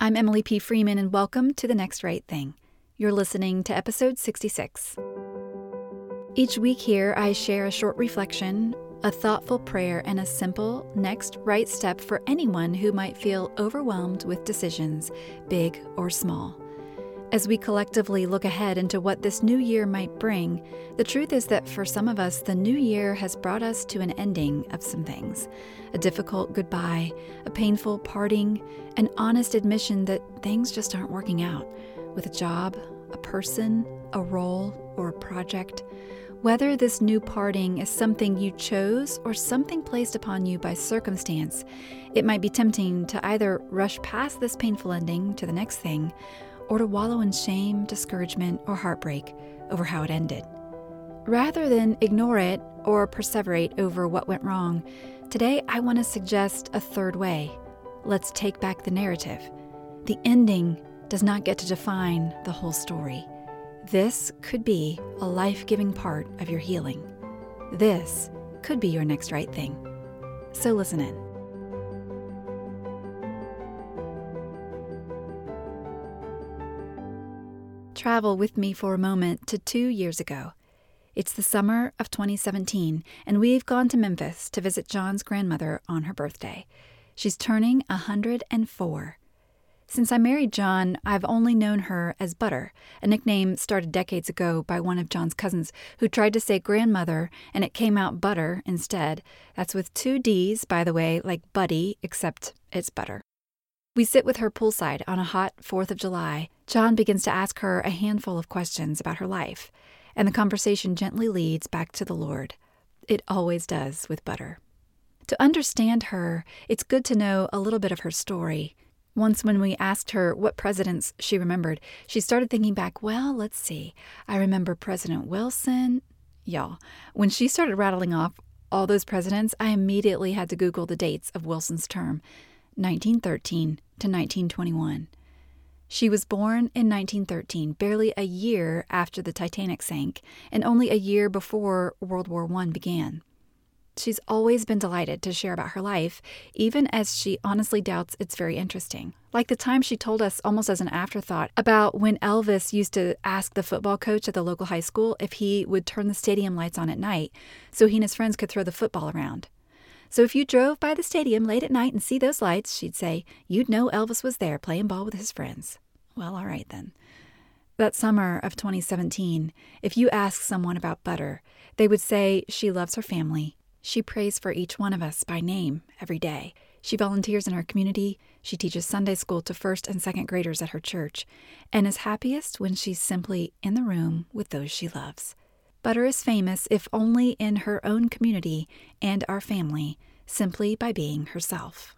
I'm Emily P. Freeman, and welcome to The Next Right Thing. You're listening to episode 66. Each week here, I share a short reflection, a thoughtful prayer, and a simple next right step for anyone who might feel overwhelmed with decisions, big or small. As we collectively look ahead into what this new year might bring, the truth is that for some of us, the new year has brought us to an ending of some things a difficult goodbye, a painful parting, an honest admission that things just aren't working out with a job, a person, a role, or a project. Whether this new parting is something you chose or something placed upon you by circumstance, it might be tempting to either rush past this painful ending to the next thing or to wallow in shame, discouragement, or heartbreak over how it ended. Rather than ignore it or perseverate over what went wrong, today I want to suggest a third way. Let's take back the narrative. The ending does not get to define the whole story. This could be a life giving part of your healing. This could be your next right thing. So listen in. Travel with me for a moment to two years ago. It's the summer of 2017, and we've gone to Memphis to visit John's grandmother on her birthday. She's turning 104. Since I married John, I've only known her as Budder, a nickname started decades ago by one of John's cousins who tried to say grandmother and it came out Budder instead. That's with two D's, by the way, like Buddy, except it's Budder. We sit with her poolside on a hot 4th of July. John begins to ask her a handful of questions about her life, and the conversation gently leads back to the Lord. It always does with Budder. To understand her, it's good to know a little bit of her story. Once, when we asked her what presidents she remembered, she started thinking back, well, let's see. I remember President Wilson. Y'all, when she started rattling off all those presidents, I immediately had to Google the dates of Wilson's term 1913 to 1921. She was born in 1913, barely a year after the Titanic sank, and only a year before World War I began. She's always been delighted to share about her life, even as she honestly doubts it's very interesting. Like the time she told us, almost as an afterthought, about when Elvis used to ask the football coach at the local high school if he would turn the stadium lights on at night so he and his friends could throw the football around. So if you drove by the stadium late at night and see those lights, she'd say, you'd know Elvis was there playing ball with his friends. Well, all right then. That summer of 2017, if you ask someone about Budder, they would say she loves her family. She prays for each one of us by name every day. She volunteers in her community. She teaches Sunday school to first and second graders at her church, and is happiest when she's simply in the room with those she loves. Budder is famous, if only in her own community and our family, simply by being herself.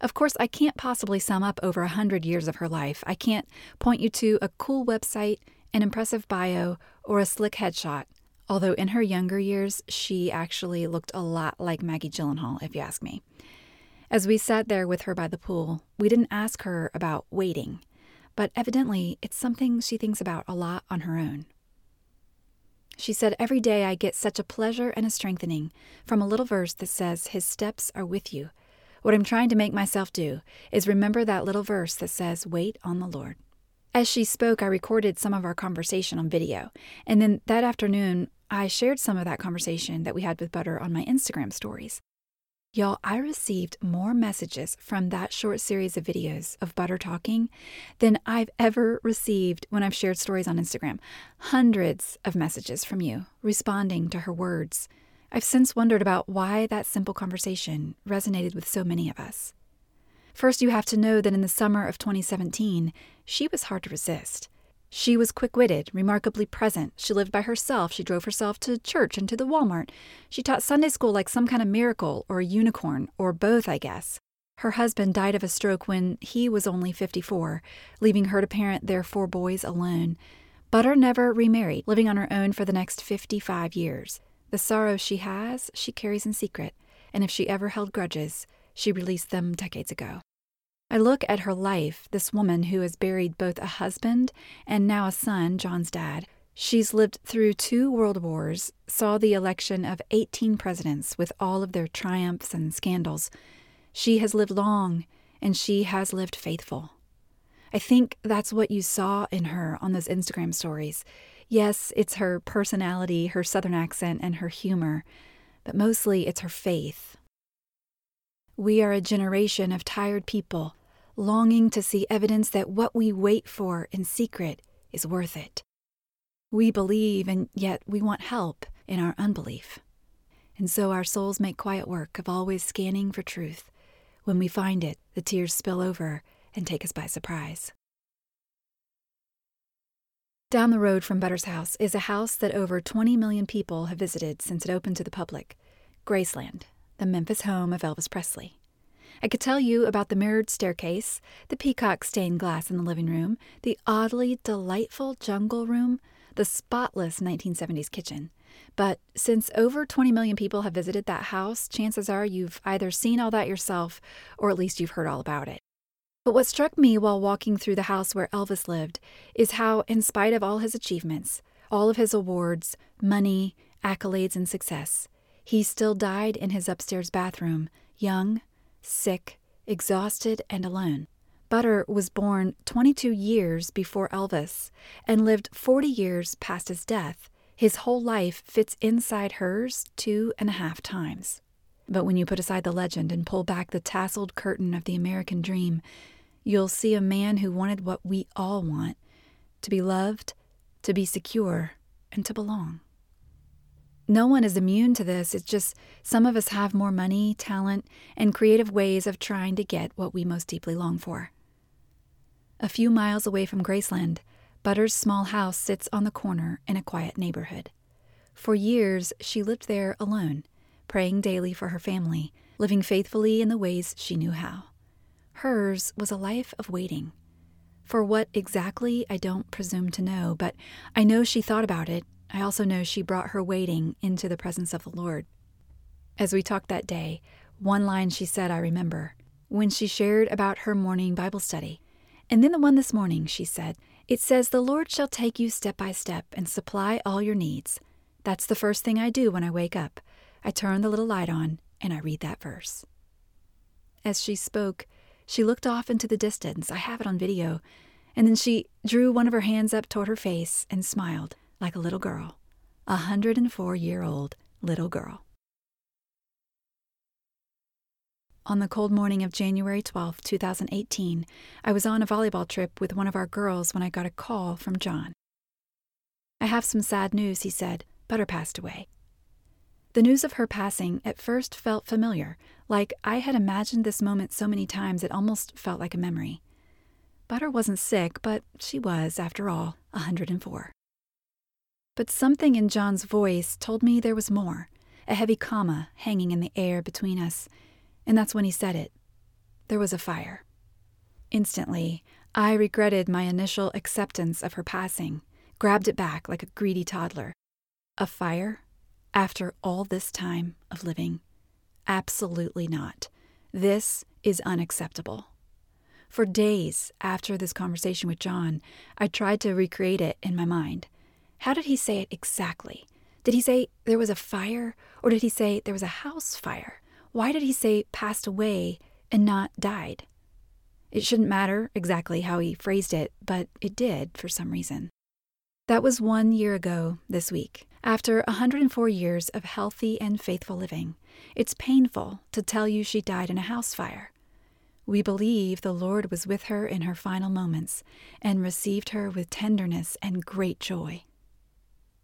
Of course, I can't possibly sum up over a hundred years of her life. I can't point you to a cool website, an impressive bio, or a slick headshot. Although in her younger years, she actually looked a lot like Maggie Gyllenhaal, if you ask me. As we sat there with her by the pool, we didn't ask her about waiting, but evidently it's something she thinks about a lot on her own. She said, Every day I get such a pleasure and a strengthening from a little verse that says, His steps are with you. What I'm trying to make myself do is remember that little verse that says, Wait on the Lord. As she spoke, I recorded some of our conversation on video. And then that afternoon, I shared some of that conversation that we had with Budder on my Instagram stories. Y'all, I received more messages from that short series of videos of Budder talking than I've ever received when I've shared stories on Instagram. Hundreds of messages from you responding to her words. I've since wondered about why that simple conversation resonated with so many of us. First, you have to know that in the summer of 2017, she was hard to resist. She was quick witted, remarkably present. She lived by herself. She drove herself to church and to the Walmart. She taught Sunday school like some kind of miracle or a unicorn, or both, I guess. Her husband died of a stroke when he was only 54, leaving her to parent their four boys alone. Budder never remarried, living on her own for the next 55 years. The sorrows she has, she carries in secret, and if she ever held grudges, she released them decades ago. I look at her life, this woman who has buried both a husband and now a son, John's dad. She's lived through two world wars, saw the election of 18 presidents with all of their triumphs and scandals. She has lived long, and she has lived faithful. I think that's what you saw in her on those Instagram stories. Yes, it's her personality, her southern accent, and her humor, but mostly it's her faith. We are a generation of tired people longing to see evidence that what we wait for in secret is worth it. We believe, and yet we want help in our unbelief. And so our souls make quiet work of always scanning for truth. When we find it, the tears spill over and take us by surprise. Down the road from Budder's house is a house that over 20 million people have visited since it opened to the public Graceland, the Memphis home of Elvis Presley. I could tell you about the mirrored staircase, the peacock stained glass in the living room, the oddly delightful jungle room, the spotless 1970s kitchen. But since over 20 million people have visited that house, chances are you've either seen all that yourself or at least you've heard all about it. But what struck me while walking through the house where Elvis lived is how, in spite of all his achievements, all of his awards, money, accolades, and success, he still died in his upstairs bathroom, young, sick, exhausted, and alone. Budder was born 22 years before Elvis and lived 40 years past his death. His whole life fits inside hers two and a half times. But when you put aside the legend and pull back the tasseled curtain of the American dream, you'll see a man who wanted what we all want to be loved, to be secure, and to belong no one is immune to this. It's just some of us have more money, talent, and creative ways of trying to get what we most deeply long for. A few miles away from Graceland, Budder's small house sits on the corner in a quiet neighborhood. For years, she lived there alone, praying daily for her family, living faithfully in the ways she knew how. Hers was a life of waiting. For what exactly, I don't presume to know, but I know she thought about it I also know she brought her waiting into the presence of the Lord. As we talked that day, one line she said I remember when she shared about her morning Bible study. And then the one this morning, she said, It says, The Lord shall take you step by step and supply all your needs. That's the first thing I do when I wake up. I turn the little light on and I read that verse. As she spoke, she looked off into the distance. I have it on video. And then she drew one of her hands up toward her face and smiled like a little girl, a 104 year old little girl. On the cold morning of January 12, 2018, I was on a volleyball trip with one of our girls when I got a call from John. I have some sad news, he said. Budder passed away. The news of her passing at first felt familiar, like I had imagined this moment so many times it almost felt like a memory. Budder wasn't sick, but she was, after all, a 104. But something in John's voice told me there was more, a heavy comma hanging in the air between us, and that's when he said it. There was a fire. Instantly, I regretted my initial acceptance of her passing, grabbed it back like a greedy toddler. A fire? After all this time of living? Absolutely not. This is unacceptable. For days after this conversation with John, I tried to recreate it in my mind. How did he say it exactly? Did he say there was a fire, or did he say there was a house fire? Why did he say passed away and not died? It shouldn't matter exactly how he phrased it, but it did for some reason. That was one year ago this week. After 104 years of healthy and faithful living, it's painful to tell you she died in a house fire. We believe the Lord was with her in her final moments and received her with tenderness and great joy.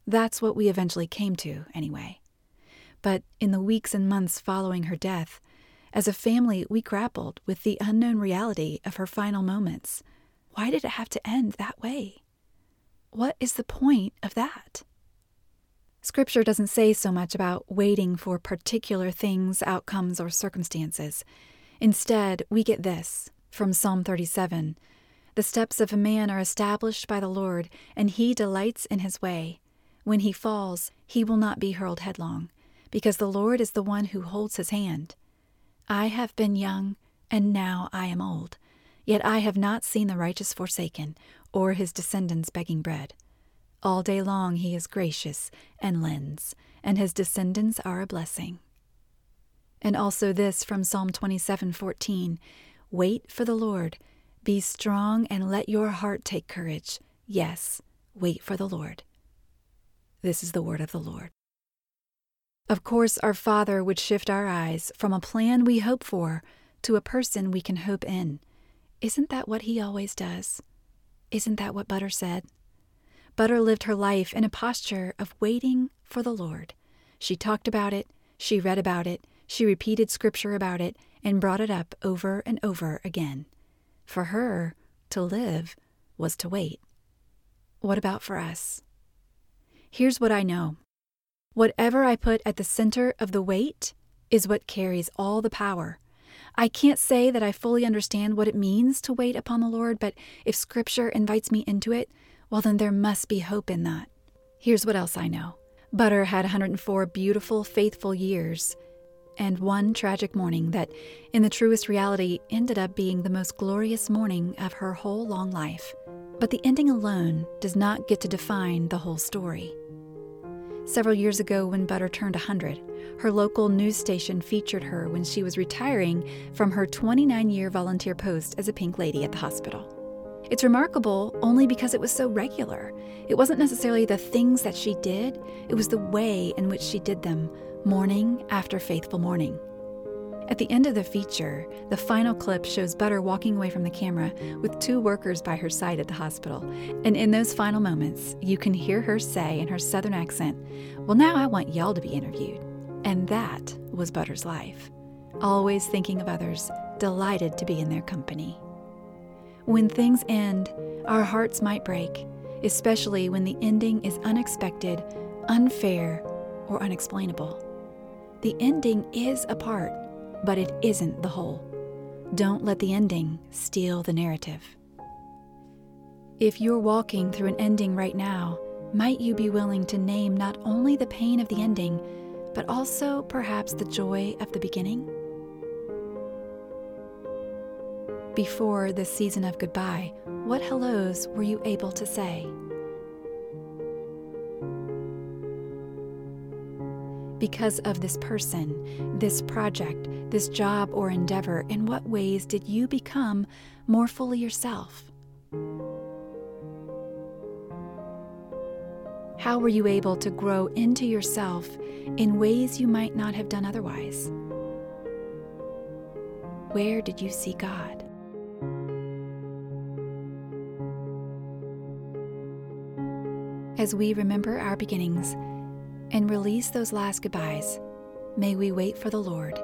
That's what we eventually came to, anyway. But in the weeks and months following her death, as a family, we grappled with the unknown reality of her final moments. Why did it have to end that way? What is the point of that? Scripture doesn't say so much about waiting for particular things, outcomes, or circumstances. Instead, we get this from Psalm 37 The steps of a man are established by the Lord, and he delights in his way. When he falls, he will not be hurled headlong, because the Lord is the one who holds his hand. I have been young, and now I am old, yet I have not seen the righteous forsaken, or his descendants begging bread. All day long he is gracious and lends, and his descendants are a blessing. And also this from Psalm 27:14, Wait for the Lord, Be strong and let your heart take courage. Yes, wait for the Lord. This is the word of the Lord. Of course, our Father would shift our eyes from a plan we hope for to a person we can hope in. Isn't that what He always does? Isn't that what Budder said? Budder lived her life in a posture of waiting for the Lord. She talked about it, she read about it, she repeated scripture about it, and brought it up over and over again. For her, to live was to wait. What about for us? Here's what I know whatever I put at the center of the wait is what carries all the power. I can't say that I fully understand what it means to wait upon the Lord, but if Scripture invites me into it, well, then there must be hope in that. Here's what else I know Budder had 104 beautiful, faithful years, and one tragic morning that, in the truest reality, ended up being the most glorious morning of her whole long life. But the ending alone does not get to define the whole story. Several years ago, when Budder turned 100, her local news station featured her when she was retiring from her 29 year volunteer post as a pink lady at the hospital. It's remarkable only because it was so regular. It wasn't necessarily the things that she did, it was the way in which she did them, morning after faithful morning. At the end of the feature, the final clip shows Budder walking away from the camera with two workers by her side at the hospital. And in those final moments, you can hear her say in her southern accent, Well, now I want y'all to be interviewed. And that was Budder's life. Always thinking of others, delighted to be in their company. When things end, our hearts might break, especially when the ending is unexpected, unfair, or unexplainable. The ending is a part but it isn't the whole. Don't let the ending steal the narrative. If you're walking through an ending right now, might you be willing to name not only the pain of the ending, but also perhaps the joy of the beginning? Before this season of goodbye, what hellos were you able to say? Because of this person, this project, this job or endeavor? In what ways did you become more fully yourself? How were you able to grow into yourself in ways you might not have done otherwise? Where did you see God? As we remember our beginnings, and release those last goodbyes, may we wait for the Lord.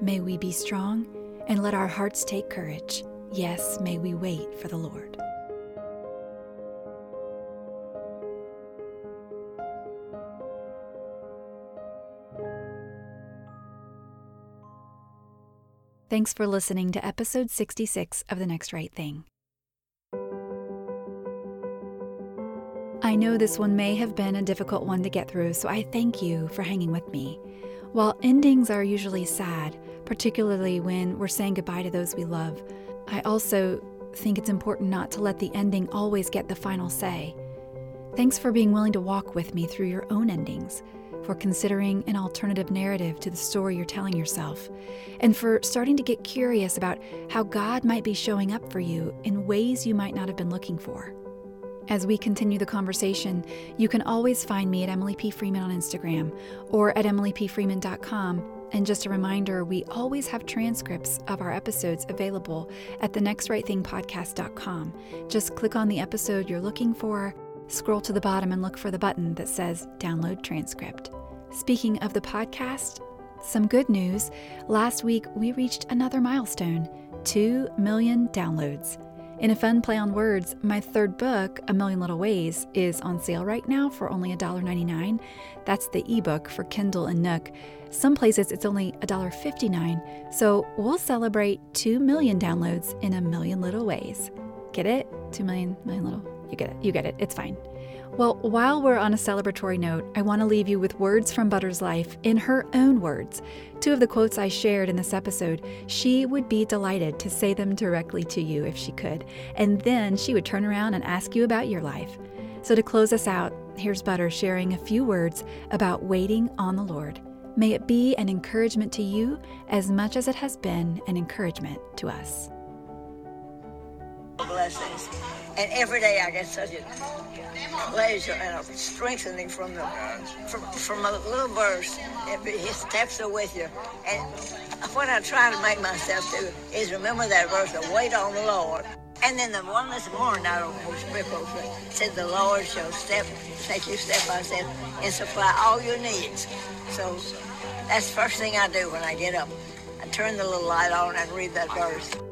May we be strong and let our hearts take courage. Yes, may we wait for the Lord. Thanks for listening to episode 66 of The Next Right Thing. I know this one may have been a difficult one to get through, so I thank you for hanging with me. While endings are usually sad, particularly when we're saying goodbye to those we love, I also think it's important not to let the ending always get the final say. Thanks for being willing to walk with me through your own endings, for considering an alternative narrative to the story you're telling yourself, and for starting to get curious about how God might be showing up for you in ways you might not have been looking for. As we continue the conversation, you can always find me at Emily P. Freeman on Instagram or at emilypfreeman.com. And just a reminder, we always have transcripts of our episodes available at thenextrightthingpodcast.com. Just click on the episode you're looking for, scroll to the bottom, and look for the button that says Download Transcript. Speaking of the podcast, some good news. Last week, we reached another milestone 2 million downloads. In a fun play on words, my third book, A Million Little Ways, is on sale right now for only $1.99. That's the ebook for Kindle and Nook. Some places it's only $1.59. So we'll celebrate 2 million downloads in a million little ways. Get it? 2 million, million little. You get it. You get it. It's fine. Well, while we're on a celebratory note, I want to leave you with words from Budder's life in her own words. Two of the quotes I shared in this episode, she would be delighted to say them directly to you if she could, and then she would turn around and ask you about your life. So, to close us out, here's Budder sharing a few words about waiting on the Lord. May it be an encouragement to you as much as it has been an encouragement to us. blessings. And every day I get such a pleasure and a strengthening from the from, from a little verse. His steps are with you. And what I try to make myself do is remember that verse, of wait on the Lord. And then the one this morning I don't know which said the Lord shall step take you step by step and supply all your needs. So that's the first thing I do when I get up. I turn the little light on and read that verse.